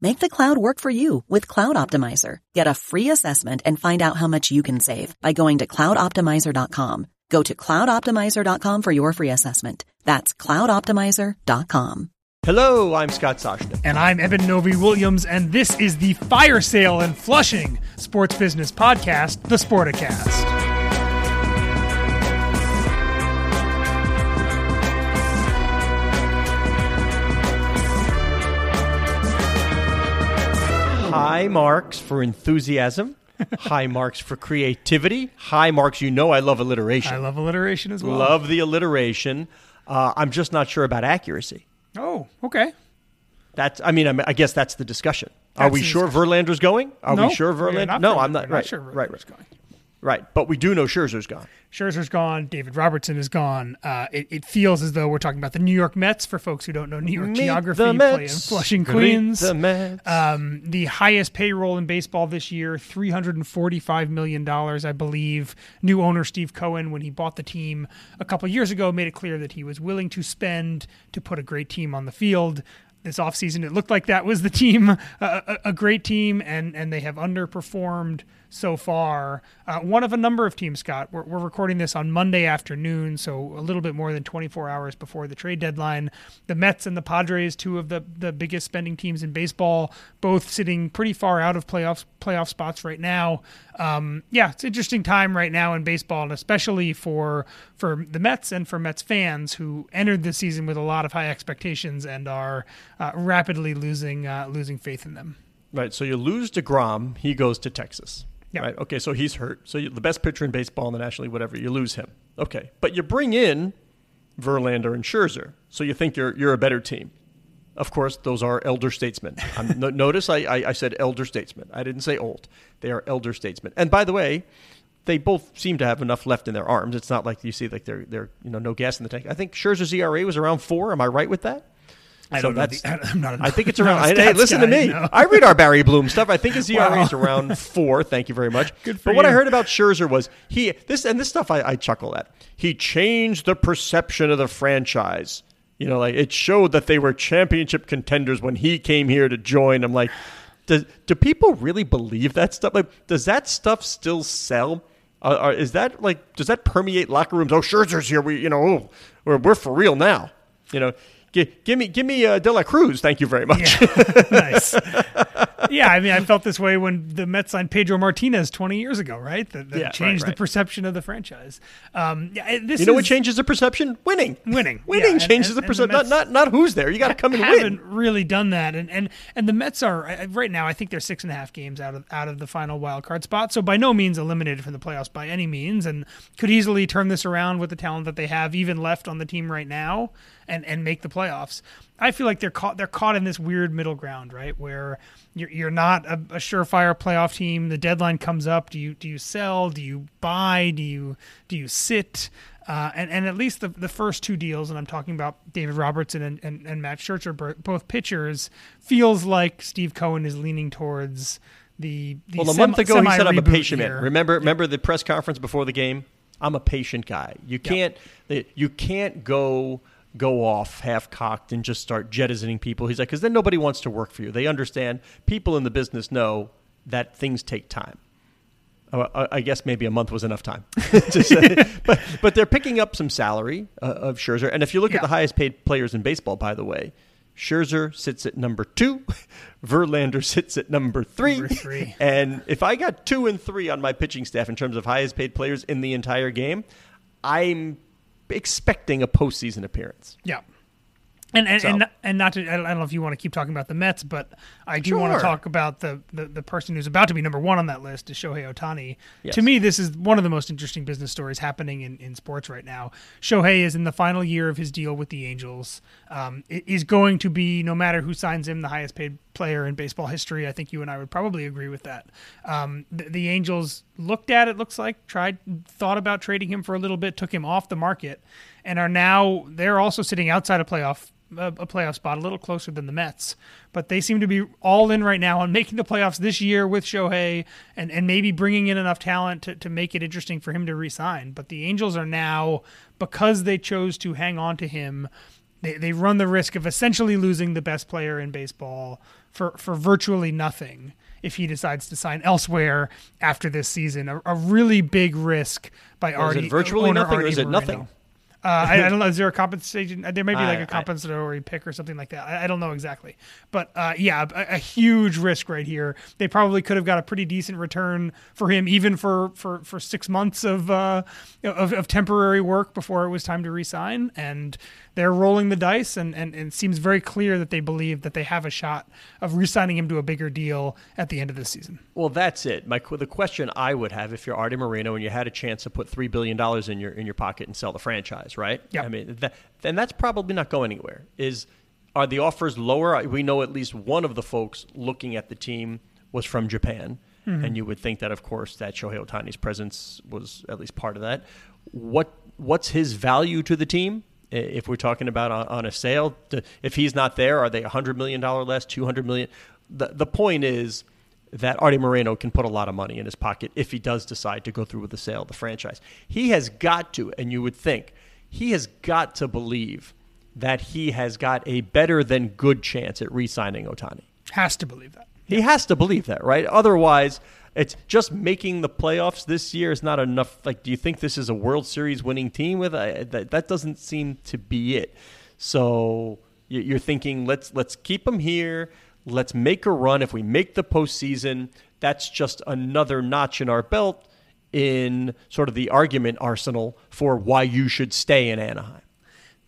Make the cloud work for you with Cloud Optimizer. Get a free assessment and find out how much you can save by going to cloudoptimizer.com. Go to cloudoptimizer.com for your free assessment. That's cloudoptimizer.com. Hello, I'm Scott Soshnick. And I'm Eben Novy Williams, and this is the Fire Sale and Flushing Sports Business Podcast, the Sporticast. High marks for enthusiasm. High marks for creativity. High marks, you know I love alliteration. I love alliteration as well. Love the alliteration. Uh, I'm just not sure about accuracy. Oh, okay. That's. I mean, I'm, I guess that's the discussion. Are we sure discussion. Verlander's going? Are no, we sure Verlander? no, sure. I'm not. Right. sure right. Verlander's Right. going. Right. But we do know Scherzer's gone. Scherzer's gone. David Robertson is gone. Uh, it, it feels as though we're talking about the New York Mets for folks who don't know New York Meet geography. the play in Mets. Flushing, Queens. the Mets. Um, the highest payroll in baseball this year, three hundred and forty-five million dollars, I believe. New owner Steve Cohen, when he bought the team a couple years ago, made it clear that he was willing to spend to put a great team on the field. This offseason, it looked like that was the team, a, a, a great team, and and they have underperformed so far. Uh, one of a number of teams, Scott. We're, we're recording this on Monday afternoon, so a little bit more than 24 hours before the trade deadline. The Mets and the Padres, two of the, the biggest spending teams in baseball, both sitting pretty far out of playoff playoff spots right now. Um, yeah, it's interesting time right now in baseball, and especially for for the Mets and for Mets fans who entered the season with a lot of high expectations and are uh, rapidly losing uh, losing faith in them. Right. So you lose Degrom, he goes to Texas. Yeah. Right. Okay. So he's hurt. So you, the best pitcher in baseball in the National League, whatever, you lose him. Okay. But you bring in Verlander and Scherzer, so you think you're you're a better team. Of course, those are elder statesmen. No, notice I, I, I said elder statesmen. I didn't say old. They are elder statesmen. And by the way, they both seem to have enough left in their arms. It's not like you see like they're they're you know no gas in the tank. I think Scherzer's ERA was around four. Am I right with that? I So don't know. The, I'm not. I think it's around. I, hey, listen to me. no. I read our Barry Bloom stuff. I think his ERA Wow. is around four. Thank you very much. Good for but what I heard about Scherzer was he this and this stuff I, I chuckle at. He changed the perception of the franchise. You know, like it showed that they were championship contenders when he came here to join. I'm like, do, do people really believe that stuff? Like, does that stuff still sell? Uh, are, is that like does that permeate locker rooms? Oh, Scherzer's here. We you know oh, we're we're for real now. You know, give, give me give me uh, De La Cruz. Thank you very much. nice. Yeah, I mean, I felt this way when the Mets signed Pedro Martinez 20 years ago, right? That, that Yeah, changed right. the perception of the franchise. Um, yeah, this You know is, what changes the perception? Winning. Winning. Winning Yeah, changes and- the and the perception. Not, Mets not not who's there. You got to come in and haven't win. really done that, and and and the Mets are right now. I think they're six and a half games out of out of the final wild card spot, so by no means eliminated from the playoffs by any means, and could easily turn this around with the talent that they have, even left on the team right now, and and make the playoffs. I feel like they're caught they're caught in this weird middle ground, right, where you're you're not a, a surefire playoff team. The deadline comes up. Do you do you sell? Do you buy? Do you do you sit? Uh, and, and at least the, the first two deals, and I'm talking about David Robertson and, and, and Matt Scherzer, bo- both pitchers, feels like Steve Cohen is leaning towards the, the Well, a sem- month ago he said I'm a patient year. man. Remember remember the press conference before the game? I'm a patient guy. You can't you can't go go off half cocked and just start jettisoning people. He's like, because then nobody wants to work for you. They understand. People in the business know that things take time. Uh, I guess maybe a month was enough time to say, but but they're picking up some salary uh, of Scherzer. And if you look Yeah. at the highest paid players in baseball, by the way, Scherzer sits at number two, Verlander sits at number three, Number three. and if I got two and three on my pitching staff in terms of highest paid players in the entire game, I'm expecting a postseason appearance. Yeah. And and, So- and and not to I don't know if you want to keep talking about the Mets, but I do want to talk about the, the the person who's about to be number one on that list is Shohei Ohtani. Yes. To me, this is one of the most interesting business stories happening in, in sports right now. Shohei is in the final year of his deal with the Angels. Um, is going to be no matter who signs him, the highest paid player in baseball history. I think you and I would probably agree with that. Um, the, the Angels looked at it, looks like tried, thought about trading him for a little bit, took him off the market, and are now they're also sitting outside a playoff a, a playoff spot, a little closer than the Mets. But they seem to be all in right now on making the playoffs this year with Shohei and, and maybe bringing in enough talent to, to make it interesting for him to resign. But the Angels are now, because they chose to hang on to him, they, they run the risk of essentially losing the best player in baseball for, for virtually nothing if he decides to sign elsewhere after this season. A, a really big risk by Is Artie. it virtually nothing or is it Moreno. nothing? Uh, I, I don't know. Is there a compensation? There may be like I- a compensatory pick or something like that. I, I don't know exactly, but uh, yeah, a, a huge risk right here. They probably could have got a pretty decent return for him, even for for, for six months of, uh, of of temporary work before it was time to resign. And they're rolling the dice, and, and, and it seems very clear that they believe that they have a shot of re-signing him to a bigger deal at the end of the season. Well, that's it. My the question I would have if you're Artie Moreno and you had a chance to put three billion dollars in your in your pocket and sell the franchise, right? Yep. I mean, that, then that's probably not going anywhere. Is are the offers lower? We know at least one of the folks looking at the team was from Japan, mm-hmm. and you would think that, of course, that Shohei Ohtani's presence was at least part of that. What what's his value to the team? If we're talking about on, on a sale, to- if he's not there, are they hundred million dollar less, two hundred million? The the point is that Artie Moreno can put a lot of money in his pocket if he does decide to go through with the sale of the franchise. He has got to, and you would think, he has got to believe that he has got a better than good chance at re signing Ohtani. Has to believe that. He has to believe that, right? Otherwise, it's just making the playoffs this year is not enough. Like, do you think this is a World Series winning team with I that? That doesn't seem to be it. So you- you're thinking, let's let's keep him here. Let's make a run. If we make the postseason, that's just another notch in our belt in sort of the argument arsenal for why you should stay in Anaheim.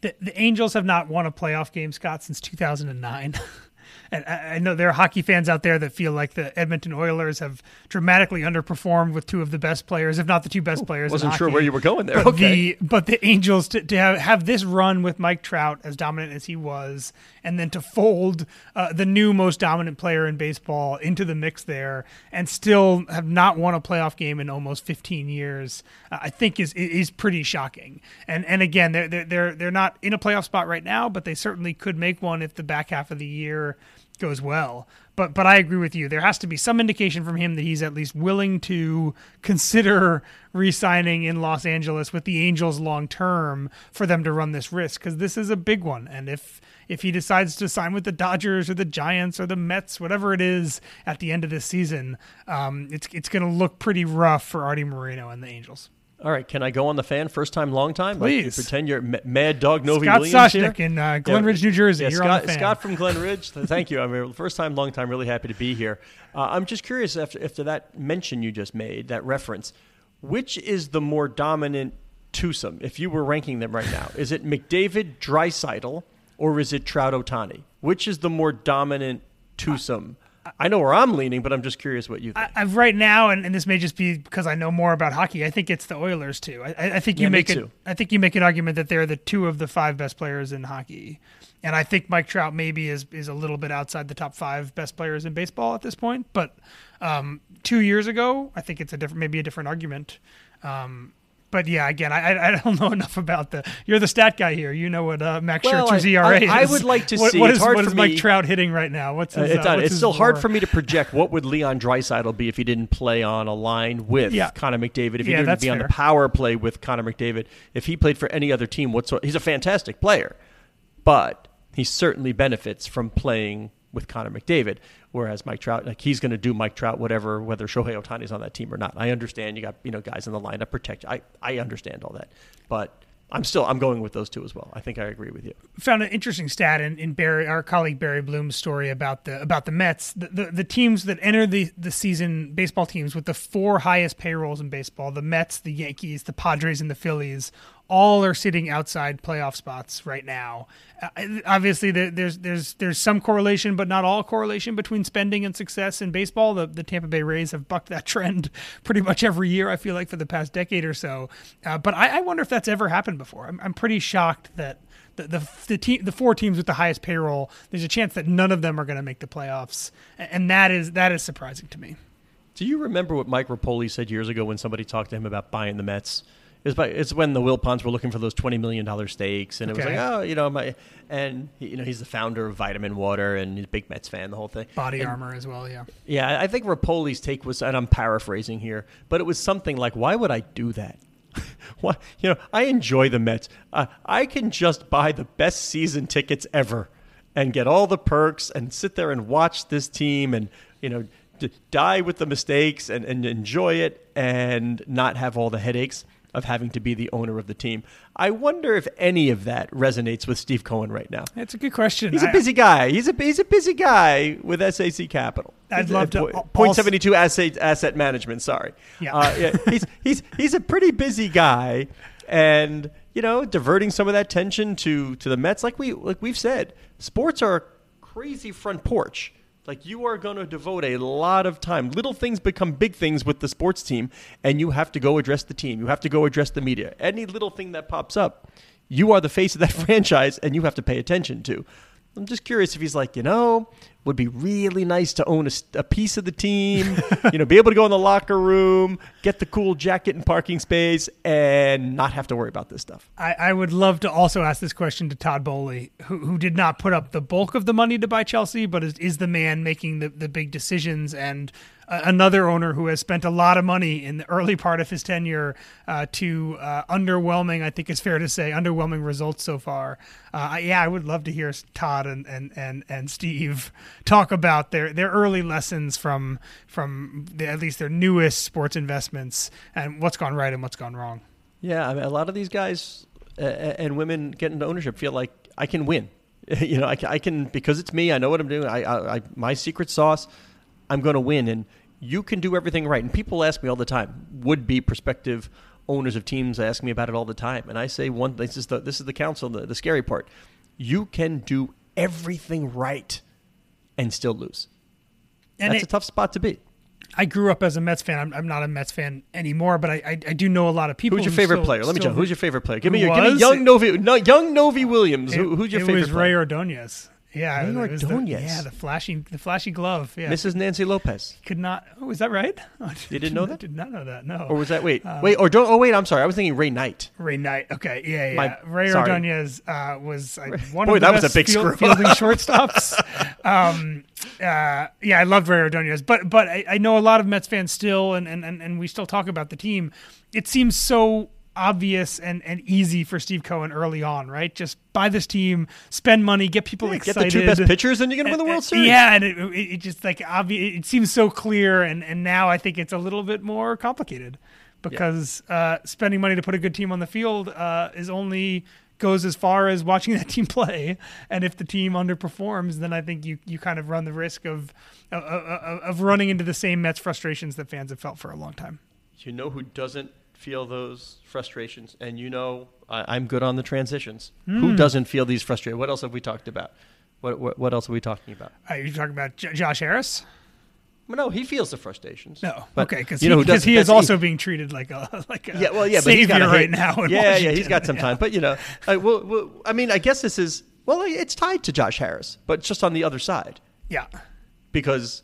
the, the Angels have not won a playoff game, Scott, since 2009. and I, I know there are hockey fans out there that feel like the Edmonton Oilers have dramatically underperformed with two of the best players, if not the two best players. in Wasn't sure where you were going there. But Okay. the but the Angels to, to have, have this run with Mike Trout as dominant as he was, and then to fold uh, the new most dominant player in baseball into the mix there, and still have not won a playoff game in almost 15 years, uh, I think is is pretty shocking. And and again, they're they're they're they're not in a playoff spot right now, but they certainly could make one if the back half of the year goes well. But but I agree with you. There has to be some indication from him that he's at least willing to consider re-signing in Los Angeles with the Angels long term for them to run this risk because this is a big one. And if if he decides to sign with the Dodgers or the Giants or the Mets, whatever it is at the end of this season, um, it's it's going to look pretty rough for Artie Moreno and the Angels. All right, can I go on the fan first time, long time? Like, Please. pretend you're M- Mad Dog Novy Scott Williams here? In uh, Glen Ridge, New Jersey. Yeah, You're Scott, on the fan. Scott from Glen Ridge. Thank you. I'm mean, first time, long time. Really happy to be here. Uh, I'm just curious after, after that mention you just made, that reference, which is the more dominant twosome if you were ranking them right now? Is it McDavid, Draisaitl, or is it Trout Ohtani? Which is the more dominant twosome? I know where I'm leaning, but I'm just curious what you think. I, I've right now, and, and this may just be because I know more about hockey. I think it's the Oilers too. I, I- I think you Yeah, make it. I think you make an argument that they're the two of the five best players in hockey, and I think Mike Trout maybe is is a little bit outside the top five best players in baseball at this point. But um, two years ago, I think it's a different, maybe a different argument. Um, but yeah, again, I, I- don't know enough about the. You're the stat guy here. You know what uh, Max Well, Scherzer's I- ERA I- is. I would like to What- see- What it's is, hard what for is Mike me- Trout hitting right now? What's Uh, it's, uh, it's his still hard for me to project what would Leon Draisaitl be if he didn't play on a line with Yeah. Connor McDavid, if he Yeah, didn't be on the power play with Connor McDavid, if he played for any other team whatsoever. He's a fantastic player. but he certainly benefits from playing with Connor McDavid. Whereas Mike Trout, like he's going to do Mike Trout whatever, whether Shohei Ohtani's on that team or not. I understand you got you know guys in the lineup protect. I I understand all that, but I'm still I'm going with those two as well. I think I agree with you. Found an interesting stat in, in Barry, our colleague Barry Bloom's story about the about the Mets. The, the, the teams that enter the the season, baseball teams with the four highest payrolls in baseball: the Mets, the Yankees, the Padres, and the Phillies all are sitting outside playoff spots right now. Uh, obviously, there, there's there's there's some correlation, but not all correlation between spending and success in baseball. The the Tampa Bay Rays have bucked that trend pretty much every year. I feel like for the past decade or so. Uh, but I, I, wonder if that's ever happened before. I'm, I'm pretty shocked that. The, the the team the four teams with the highest payroll there's a chance that none of them are going to make the playoffs and that is that is surprising to me. Do you remember what Mike Repole said years ago when somebody talked to him about buying the Mets? It's, by, it's when the Wilpons were looking for those twenty million dollar stakes, and it was like, oh, you know, my, and he, you know, he's the founder of Vitamin Water, and he's a big Mets fan, the whole thing. Body and, armor as well, yeah. Yeah, I think Repole's take was, and I'm paraphrasing here, but it was something like, why would I do that? Why, you know, I enjoy the Mets. Uh, I can just buy the best season tickets ever, and get all the perks, and sit there and watch this team, and you know, d- die with the mistakes, and, and enjoy it, and not have all the headaches of having to be the owner of the team. I wonder if any of that resonates with Steve Cohen right now. That's a good question. He's a busy guy. He's a he's a busy guy with SAC Capital. I'd love to. Point seventy two asset asset management. Sorry. Yeah. Uh, yeah. he's he's he's a pretty busy guy, and you know, diverting some of that tension to to the Mets, like we like we've said, sports are a crazy front porch. Like you are going to devote a lot of time. Little things become big things with the sports team, and you have to go address the team. You have to go address the media. Any little thing that pops up, you are the face of that franchise, and you have to pay attention to. I'm just curious if he's like, you know, would be really nice to own a, a, piece of the team, you know, be able to go in the locker room, get the cool jacket and parking space, and not have to worry about this stuff. I, I would love to also ask this question to Todd Boehly, who, who did not put up the bulk of the money to buy Chelsea, but is, is the man making the, the big decisions and another owner who has spent a lot of money in the early part of his tenure uh, to uh, underwhelming, I think it's fair to say, underwhelming results so far. Uh, yeah, I would love to hear Todd and, and, and, and Steve talk about their, their early lessons from from the, at least their newest sports investments and what's gone right and what's gone wrong. Yeah, I mean, a lot of these guys and women get into ownership feel like I can win. you know, I, I, can because it's me. I know what I'm doing. I, I, I my secret sauce I'm going to win. And you can do everything right. And people ask me all the time, would be prospective owners of teams ask me about it all the time. And I say, one, this is the, this is the counsel, the, the scary part. You can do everything right and still lose. And That's it, a tough spot to be. I grew up as a Mets fan. I'm, I'm not a Mets fan anymore, but I, I, I, do know a lot of people. Who's your favorite still, player? Let me tell you. Who's your favorite player? Give me, your, give me young Novy, no, young Novy Williams. It, Who, who's your favorite? It was player? Ray Ordonez. Yeah, Ray Ordonez. The, yeah, the flashy, the flashy glove. Yeah, Mrs. Nancy Lopez. Could not. Oh, is that right? you didn't know that? Did not know that. No. Or was that wait, um, wait, or don't? Oh, wait. I'm sorry. I was thinking Ray Knight. Ray Knight. Okay. Yeah, yeah. My, Ray sorry. Ordonez uh, was uh, one Boy, of the that best was a big field, fielding shortstops. um, uh, yeah, I loved Ray Ordonez, but but I, I, know a lot of Mets fans still, and, and and we still talk about the team. It seems so obvious and, and easy for Steve Cohen early on, right? Just buy this team, spend money, get people yeah, excited. Get the two best pitchers, and you're gonna win the World Series. Yeah, and it, it, it just like obvious. It seems so clear, and and now I think it's a little bit more complicated because yeah. uh, spending money to put a good team on the field uh, is only goes as far as watching that team play. And if the team underperforms, then I think you you kind of run the risk of of, of running into the same Mets frustrations that fans have felt for a long time. You know who doesn't feel those frustrations, and you know I, am good on the transitions. Mm. Who doesn't feel these frustrations? What else have we talked about? What what, what else are we talking about? Are you talking about J- Josh Harris? Well, no, he feels the frustrations. No, but okay, because he, know, he is also he, being treated like a like a yeah, well, yeah, savior but right now. yeah, Washington. yeah, he's got some time, but you know, I, well, well, I mean, I guess this is well, it's tied to Josh Harris, but just on the other side. Yeah, because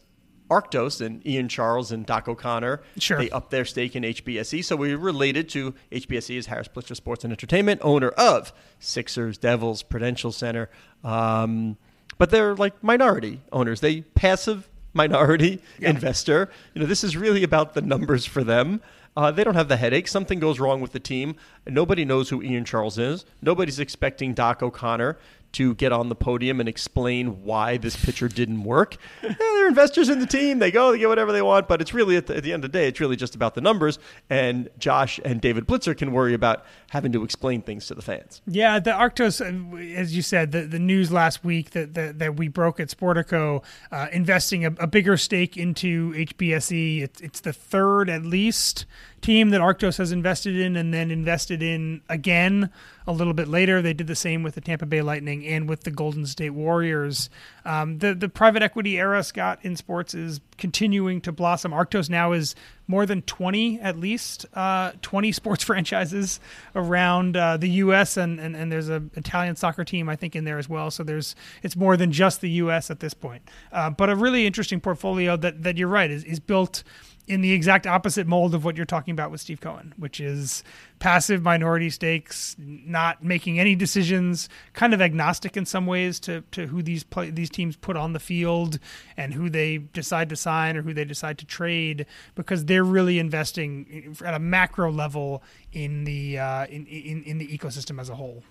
Arctos and Ian Charles and Doc O'Connor. Sure. They upped their stake in HBSE. So we're related to HBSE as Harris Blitzer Sports and Entertainment, owner of Sixers, Devils, Prudential Center. Um, but they're like minority owners. They passive minority yeah. investor. You know, this is really about the numbers for them. Uh, they don't have the headache. Something goes wrong with the team. Nobody knows who Ian Charles is. Nobody's expecting Doc O'Connor to get on the podium and explain why this pitcher didn't work. Yeah, they're investors in the team. They go, they get whatever they want, but it's really at the, at the end of the day, it's really just about the numbers. And Josh and David Blitzer can worry about having to explain things to the fans. Yeah, the Arctos, uh, as you said, the, the news last week that, that, that we broke at Sportico, uh, investing a, a, bigger stake into HBSE. It's, it's the third, at least, team that Arctos has invested in and then invested in again a little bit later. They did the same with the Tampa Bay Lightning and with the Golden State Warriors. Um, the the private equity era, Scott, in sports is continuing to blossom. Arctos now is more than 20, at least, uh, 20 sports franchises around uh, the U.S. And, and, and there's an Italian soccer team, I think, in there as well. So there's it's more than just the U.S. at this point. Uh, but a really interesting portfolio that, that you're right is, is built – in the exact opposite mold of what you're talking about with Steve Cohen, which is passive minority stakes, not making any decisions, kind of agnostic in some ways to, to who these play, these teams put on the field and who they decide to sign or who they decide to trade, because they're really investing at a macro level in the uh, in, in in the ecosystem as a whole.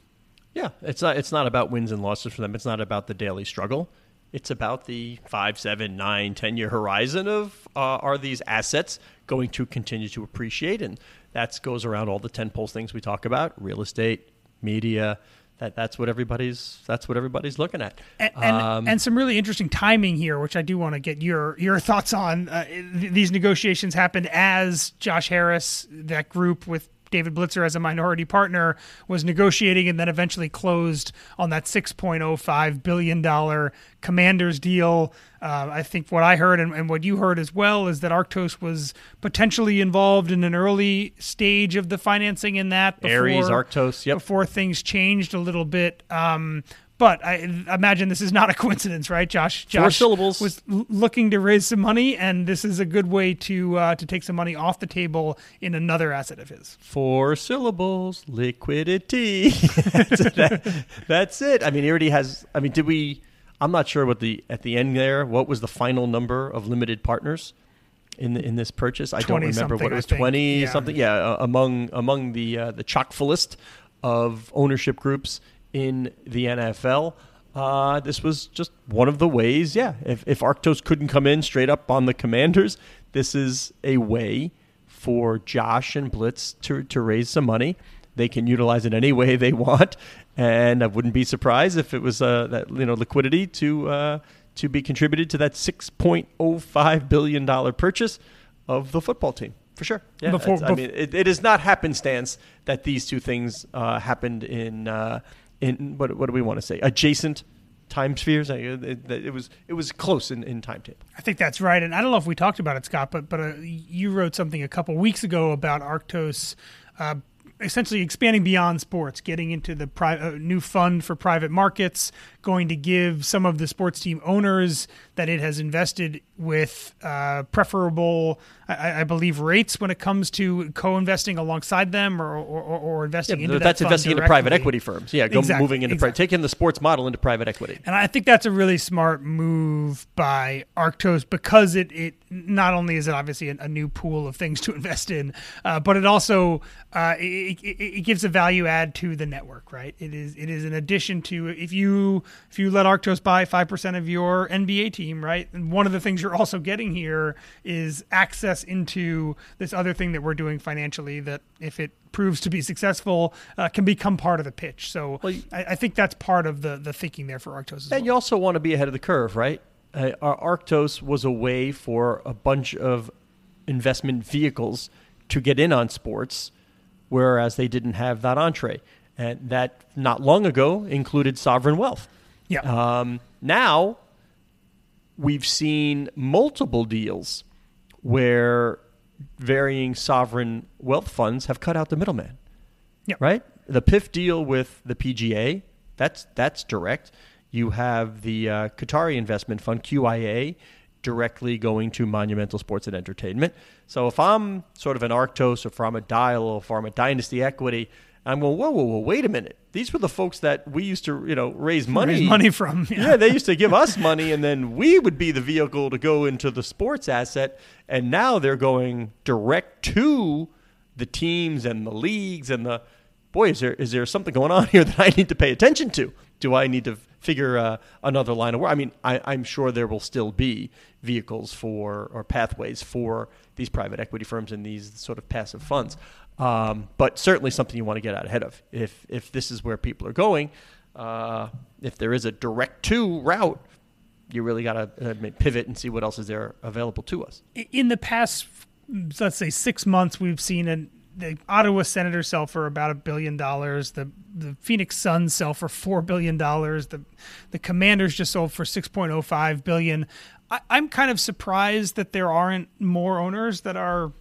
Yeah, it's not it's not about wins and losses for them. It's not about the daily struggle. It's about the five, seven, nine, ten year horizon of uh, are these assets going to continue to appreciate, and that goes around all the ten poles things we talk about: real estate, media. That, that's what everybody's that's what everybody's looking at, and, and, um, and some really interesting timing here, which I do want to get your your thoughts on. Uh, these negotiations happened as Josh Harris, that group with David Blitzer as a minority partner was negotiating and then eventually closed on that $6.05 billion Commanders deal. Uh, I think what I heard and, and, what you heard as well is that Arctos was potentially involved in an early stage of the financing in that. Before, Ares, Arctos, yep. Before things changed a little bit. Um, but I imagine this is not a coincidence, right, Josh? Josh Four syllables. Was looking to raise some money, and this is a good way to uh, to take some money off the table in another asset of his. Four syllables, liquidity. that's it. I mean, he already has. I mean, did we? I'm not sure what the at the end there. What was the final number of limited partners? in the, in this purchase. I don't remember what it was. Twenty yeah. something. Yeah, uh, among among the uh, the chock fullest of ownership groups in the NFL. Uh, this was just one of the ways, yeah. If, if Arctos couldn't come in straight up on the Commanders, this is a way for Josh and Blitz to, to raise some money. They can utilize it any way they want, and I wouldn't be surprised if it was uh, that you know liquidity to uh, to be contributed to that six point oh five billion dollar purchase of the football team for sure. Yeah, before, I mean, it, it is not happenstance that these two things uh, happened in uh, in what what do we want to say adjacent time spheres. It, it, it, was it was close in, in timetable. I think that's right, and I don't know if we talked about it, Scott, but but uh, you wrote something a couple weeks ago about Arctos. Uh, essentially expanding beyond sports, getting into the pri- uh, new fund for private markets, going to give some of the sports team owners that it has invested with uh, preferable, I, I, believe, rates when it comes to co-investing alongside them or, or, or investing yeah, into that's that investing into private equity firms. Yeah, go exactly, moving into exactly. pri- taking the sports model into private equity. And I think that's a really smart move by Arctos because it it not only is it obviously a, a new pool of things to invest in, uh, but it also uh, it, it, it gives a value add to the network. Right? It is it is an addition to if you if you let Arctos buy 5% of your NBA team, right? And one of the things you're also getting here is access into this other thing that we're doing financially that if it proves to be successful uh, can become part of the pitch. So well, I, I, think that's part of the, the thinking there for Arctos. and well. you also want to be ahead of the curve, right? Uh, Arctos was a way for a bunch of investment vehicles to get in on sports, whereas they didn't have that entree. And that not long ago included sovereign wealth. Yeah. Um, now we've seen multiple deals where varying sovereign wealth funds have cut out the middleman. Yeah. Right? The PIF deal with the PGA, that's that's direct. You have the uh, Qatari investment fund QIA directly going to Monumental Sports and Entertainment. So if I'm sort of an Arctos, or if I'm a Dyal or if I'm a Dynasty Equity, I'm going, whoa, whoa, whoa, wait a minute. These were the folks that we used to, you know, raise money, raise money from. Yeah. yeah. they used to give us money, and then we would be the vehicle to go into the sports asset. And now they're going direct to the teams and the leagues and the boy. Is there is there something going on here that I need to pay attention to? Do I need to figure uh, another line of work? I mean, I, I'm sure there will still be vehicles for or pathways for these private equity firms and these sort of passive funds. Um, but certainly something you want to get out ahead of. If if this is where people are going, uh, if there is a direct to route, you really got to uh, pivot and see what else is there available to us. In the past, let's say six months, we've seen an the Ottawa Senators sell for about a billion dollars. The the Phoenix Suns sell for four billion dollars. The the Commanders just sold for six point oh five billion. I, I'm kind of surprised that there aren't more owners that are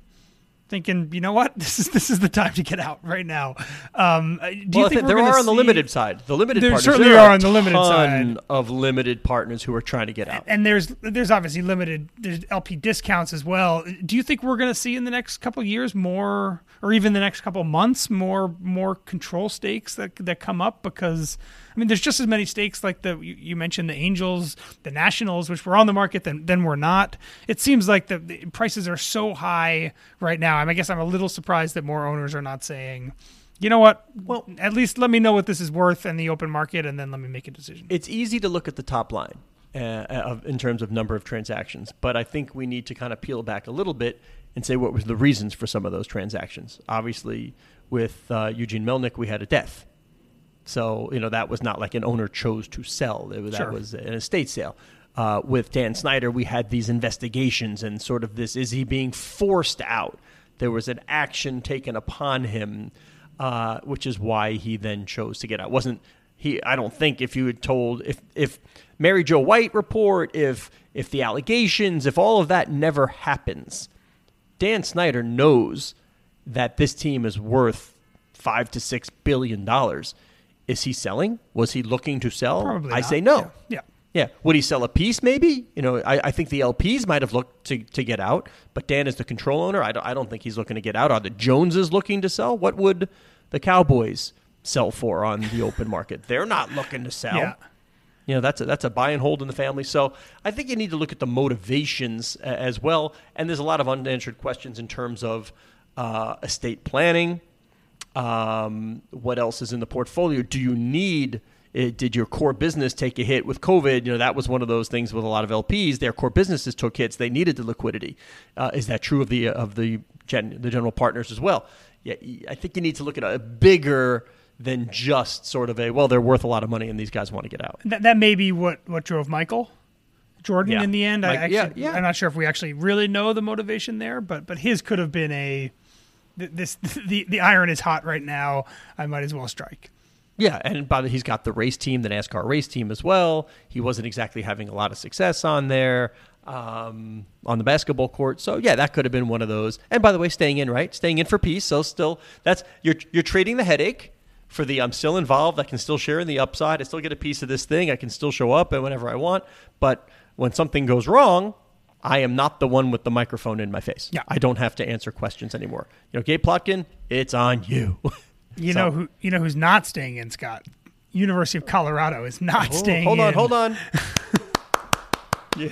thinking, you know what, this is this is the time to get out right now. Um, do well, you think there are on see, the limited side, the limited there partners, certainly there are a on the limited ton side of limited partners who are trying to get out. and there's there's obviously limited there's LP discounts as well. Do you think we're going to see in the next couple years more, or even the next couple months, more more control stakes that that come up? Because I mean, there's just as many stakes like the you, you mentioned the Angels, the Nationals, which were on the market, then then we're not. It seems like the, the prices are so high right now. I, mean, I guess I'm a little surprised that more owners are not saying. You know what? Well, at least let me know what this is worth in the open market, and then let me make a decision. It's easy to look at the top line uh, in terms of number of transactions, but I think we need to kind of peel back a little bit and say what was the reasons for some of those transactions. Obviously, with uh, Eugene Melnyk, we had a death, so you know that was not like an owner chose to sell; it, that Sure. was an estate sale. Uh, with Dan Snyder, we had these investigations and sort of this: is he being forced out? There was an action taken upon him, uh, which is why he then chose to get out. wasn't he? I don't think if you had told if if Mary Jo White report, if if the allegations, if all of that never happens, Dan Snyder knows that this team is worth five to six billion dollars. Is he selling? Was he looking to sell? Probably. I not. say no. Yeah. yeah. Yeah. Would he sell a piece? Maybe. You know, I, I think the LPs might have looked to, to get out, but Dan is the control owner. I don't, I don't think he's looking to get out. Are the Joneses looking to sell? What would the Cowboys sell for on the open market? They're not looking to sell. Yeah. You know, that's a, that's a buy and hold in the family. So I think you need to look at the motivations uh, as well. And there's a lot of unanswered questions in terms of uh, estate planning. Um, what else is in the portfolio? Do you need? It, did your core business take a hit with COVID? You know that was one of those things with a lot of LPs. Their core businesses took hits. They needed the liquidity. Uh, is that true of the of the gen, the general partners as well? Yeah, I think you need to look at a bigger than just sort of a well, they're worth a lot of money and these guys want to get out. That, that may be what, what drove Michael Jordan Yeah. in the end. I actually, yeah, yeah. I'm not sure if we actually really know the motivation there, but but his could have been a this the the iron is hot right now. I might as well strike. Yeah, and by the he's got the race team, the NASCAR race team as well. He wasn't exactly having a lot of success on there um, on the basketball court. So yeah, that could have been one of those. And by the way, staying in right, staying in for peace. So still, that's you're you're trading the headache for the I'm still involved. I can still share in the upside. I still get a piece of this thing. I can still show up and whenever I want. But when something goes wrong. I am not the one with the microphone in my face. Yeah. I don't have to answer questions anymore. You know, Gabe Plotkin, it's on you. You So- know who you know who's not staying in, Scott. University of Colorado is not Oh, staying hold in. on, hold on. Yeah.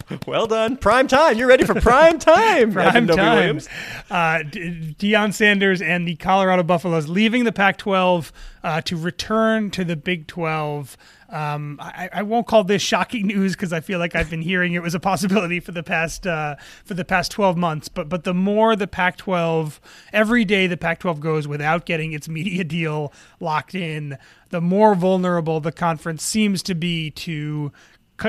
well done. Prime time. You're ready for prime time. Prime Evan time. Uh, D- Deion Sanders and the Colorado Buffaloes leaving the Pac-12 uh, to return to the Big 12. Um, I, I won't call this shocking news because I feel like I've been hearing it was a possibility for the past uh, for the past 12 months. But but the more the Pac-12, every day the Pac-12 goes without getting its media deal locked in, the more vulnerable the conference seems to be to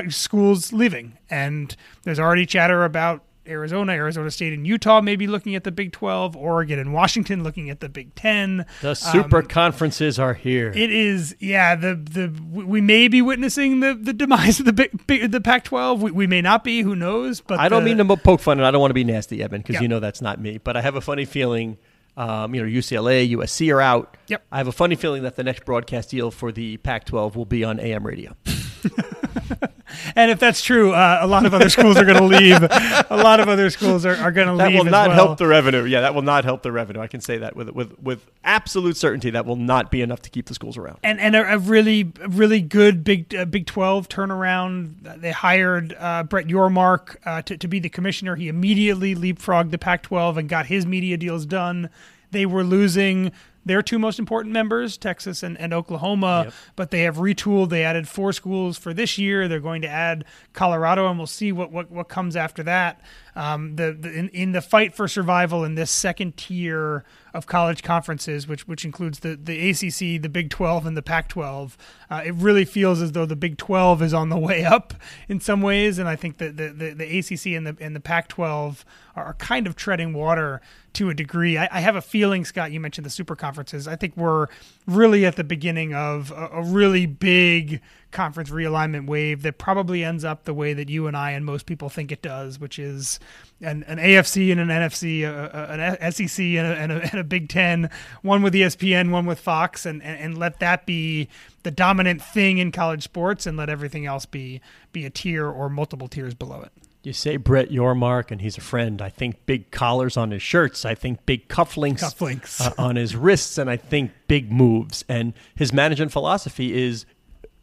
schools leaving. And there's already chatter about Arizona, Arizona State, and Utah maybe looking at the Big 12, Oregon and Washington looking at the Big 10. The super conferences are here. Um, It is, yeah. The the we may be witnessing the, the demise of the big, big the Pac-12. We, we may not be. Who knows? But I don't the- mean to poke fun, and I don't want to be nasty, Evan, because Yeah. you know that's not me. But I have a funny feeling. Um, you know, UCLA, USC are out. Yep. I have a funny feeling that the next broadcast deal for the Pac-12 will be on AM radio. And if that's true, uh, a lot of other schools are going to leave. a lot of other schools are, are going to leave. That will not well. help the revenue. Yeah, that will not help the revenue. I can say that with with with absolute certainty. That will not be enough to keep the schools around. and and a, a really really good Big uh, Big Twelve turnaround. They hired uh, Brett Yormark uh, to to be the commissioner. He immediately leapfrogged the Pac-12 and got his media deals done. They were losing their two most important members, Texas and, and Oklahoma, Yep. but they have retooled. They added four schools for this year. They're going to add Colorado, and we'll see what, what, what comes after that. Um, the, the in, in the fight for survival in this second tier of college conferences, which which includes the, the ACC, the Big 12, and the Pac 12, uh, it really feels as though the Big 12 is on the way up in some ways, and I think that the, the, the ACC and the and the Pac 12 are, are kind of treading water to a degree. I, I have a feeling, Scott, you mentioned the super conferences. I think we're really at the beginning of a, a really big conference realignment wave that probably ends up the way that you and I and most people think it does, which is an, an AFC and an NFC, a, a- an SEC and a, and, and a Big Ten, one with ESPN, one with Fox, and, and, and let that be the dominant thing in college sports, and let everything else be be a tier or multiple tiers below it. You say Brett Yormark, and he's a friend. I think big collars on his shirts. I think big cufflinks, Cufflinks. uh, on his wrists, and I think big moves. And his management philosophy is: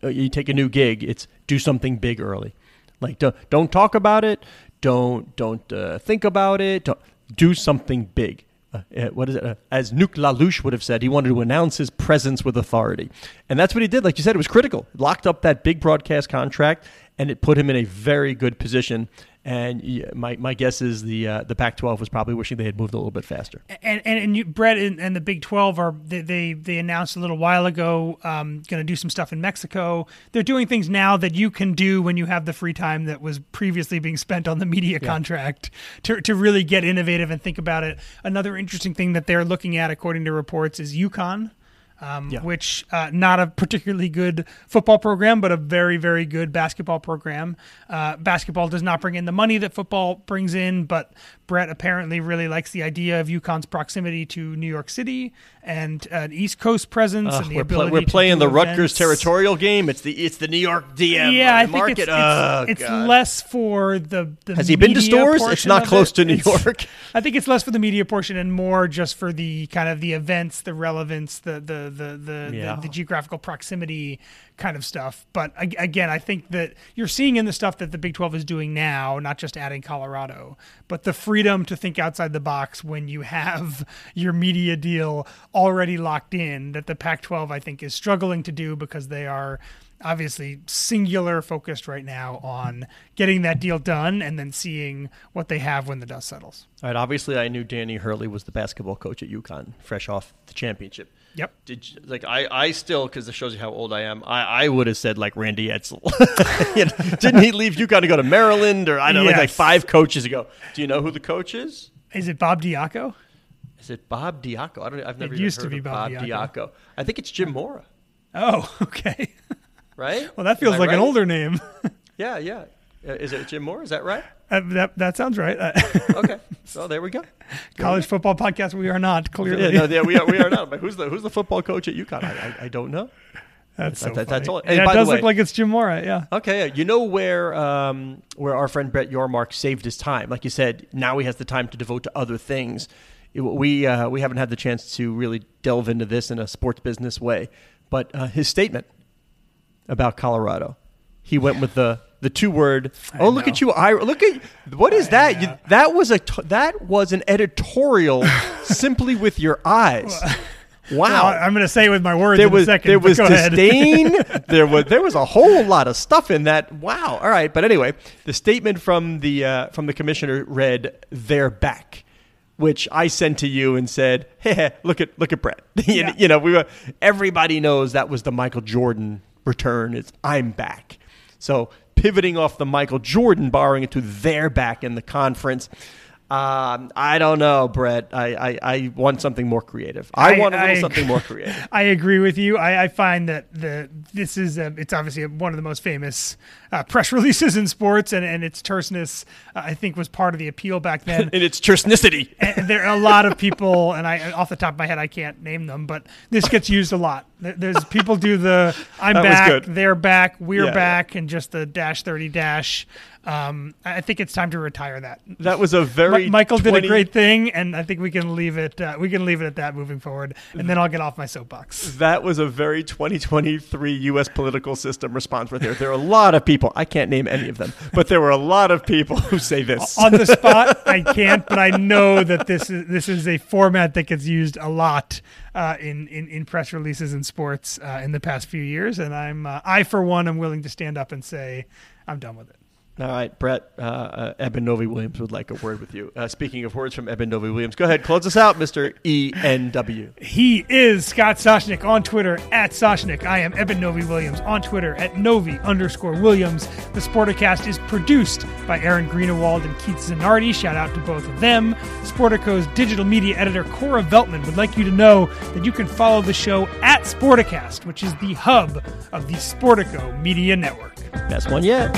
uh, you take a new gig, it's do something big early. Like don't don't talk about it, don't don't uh, think about it. Don't, do something big. Uh, uh, what is it? Uh, as Nuke LaLoosh would have said, he wanted to announce his presence with authority, and that's what he did. Like you said, it was critical. Locked up that big broadcast contract, and it put him in a very good position. And my, my guess is the uh, the Pac-12 was probably wishing they had moved a little bit faster. and and, and you, Brett and, and the Big Twelve are they they, they announced a little while ago um, going to do some stuff in Mexico. They're doing things now that you can do when you have the free time that was previously being spent on the media contract to to really get innovative and think about it. Another interesting thing that they're looking at, according to reports, is UConn. Um, Yeah. Which uh, not a particularly good football program, but a very very good basketball program. Uh, basketball does not bring in the money that football brings in, but Brett apparently really likes the idea of UConn's proximity to New York City and an East Coast presence Ugh, and the we're, ability we're to playing the Rutgers territorial game. It's the it's the New York DM Yeah, I uh, think market. it's, oh, it's, it's less for the, the Has he been to stores? It's not close it. to New It's- York. I think it's less for the media portion and more just for the kind of the events, the relevance, the the the the, Yeah. the, the geographical proximity kind of stuff. But again, I think that you're seeing in the stuff that the Big 12 is doing now, not just adding Colorado, but the freedom to think outside the box when you have your media deal already locked in that the Pac 12 I think is struggling to do because they are obviously singular focused right now on getting that deal done and then seeing what they have when the dust settles. All right, obviously, I knew Danny Hurley was the basketball coach at UConn, fresh off the championship. Yep. Did you, like I, I still because it shows you how old I am. I, I would have said like Randy. You know, Didn't he leave UConn to go to Maryland or I don't know like, like five coaches ago? Do you know who the coach is? Is it Bob Diaco? Is it Bob Diaco? I don't. I've never It used to be of Bob Bob Diaco. Diaco. I think it's Jim Mora, Oh, okay. right? Well, that feels like an older name. Yeah, yeah. Uh, Is it Jim Mora? Is that right? Uh, that that sounds right. Uh, Okay. so there we go. college football podcast. We are not clearly. Yeah, no, yeah, we are. We are not. But who's the who's the football coach at UConn? I, I, I don't know. that's so that- that's all- and Yeah, it does look like it's Jim Mora. Yeah. Okay, yeah. you know where um, where our friend Brett Yormark saved his time. Like you said, now he has the time to devote to other things. It- we uh, we haven't had the chance to really delve into this in a sports business way, but uh, his statement about Colorado, he went with the the two word. Oh, look know. at you! I look at what is that? You, that was a t- that was an editorial simply with your eyes. Wow. Well, I'm going to say it with my words there in was a second. there was disdain. there was there was a whole lot of stuff in that. Wow. All right, but anyway, the statement from the uh, from the commissioner read, "They're back," which I sent to you and said, "Hey, look at look at Brett." you, Yeah. you know, we were everybody knows that was the Michael Jordan return. It's I'm back. So pivoting off the Michael Jordan, borrowing it to "They're back" in the conference. Um, I don't know, Brett. I, I, I want something more creative. I, I- want a little I- something more creative. I agree with you. I, I find that the this is a, it's obviously one of the most famous uh, press releases in sports, and, and its terseness uh, I think was part of the appeal back then. and its tersenicity. and there are a lot of people, and I off the top of my head I can't name them, but this gets used a lot. There- There's people do the I'm back, they're back, we're Yeah, back, and just the dash thirty dash. Um, I think it's time to retire that. That was a very Michael did a great thing, and I think we can leave it. Uh, we can leave it at that moving forward, and then I'll get off my soapbox. That was a very 2023 U.S. political system response right there. There are a lot of people. I can't name any of them, but there were a lot of people who say this. On the spot, I can't, but I know that this is this is a format that gets used a lot uh, in, in in press releases in sports uh, in the past few years, and I'm uh, I for one am willing to stand up and say I'm done with it. All right, Brett, uh, uh, Eben Novy Williams would like a word with you. Uh, speaking of words from Eben Novy Williams, go ahead, close us out, Mr. ENW. He is Scott Soshnick on Twitter at Soshnick. I am Eben Novy Williams on Twitter at Novy underscore Williams. The Sporticast is produced by Aaron Greenewald and Keith Zanardi. Shout out to both of them. Sportico's digital media editor Cora Veltman would like you to know that you can follow the show at Sporticast, which is the hub of the Sportico Media Network. Best one yet.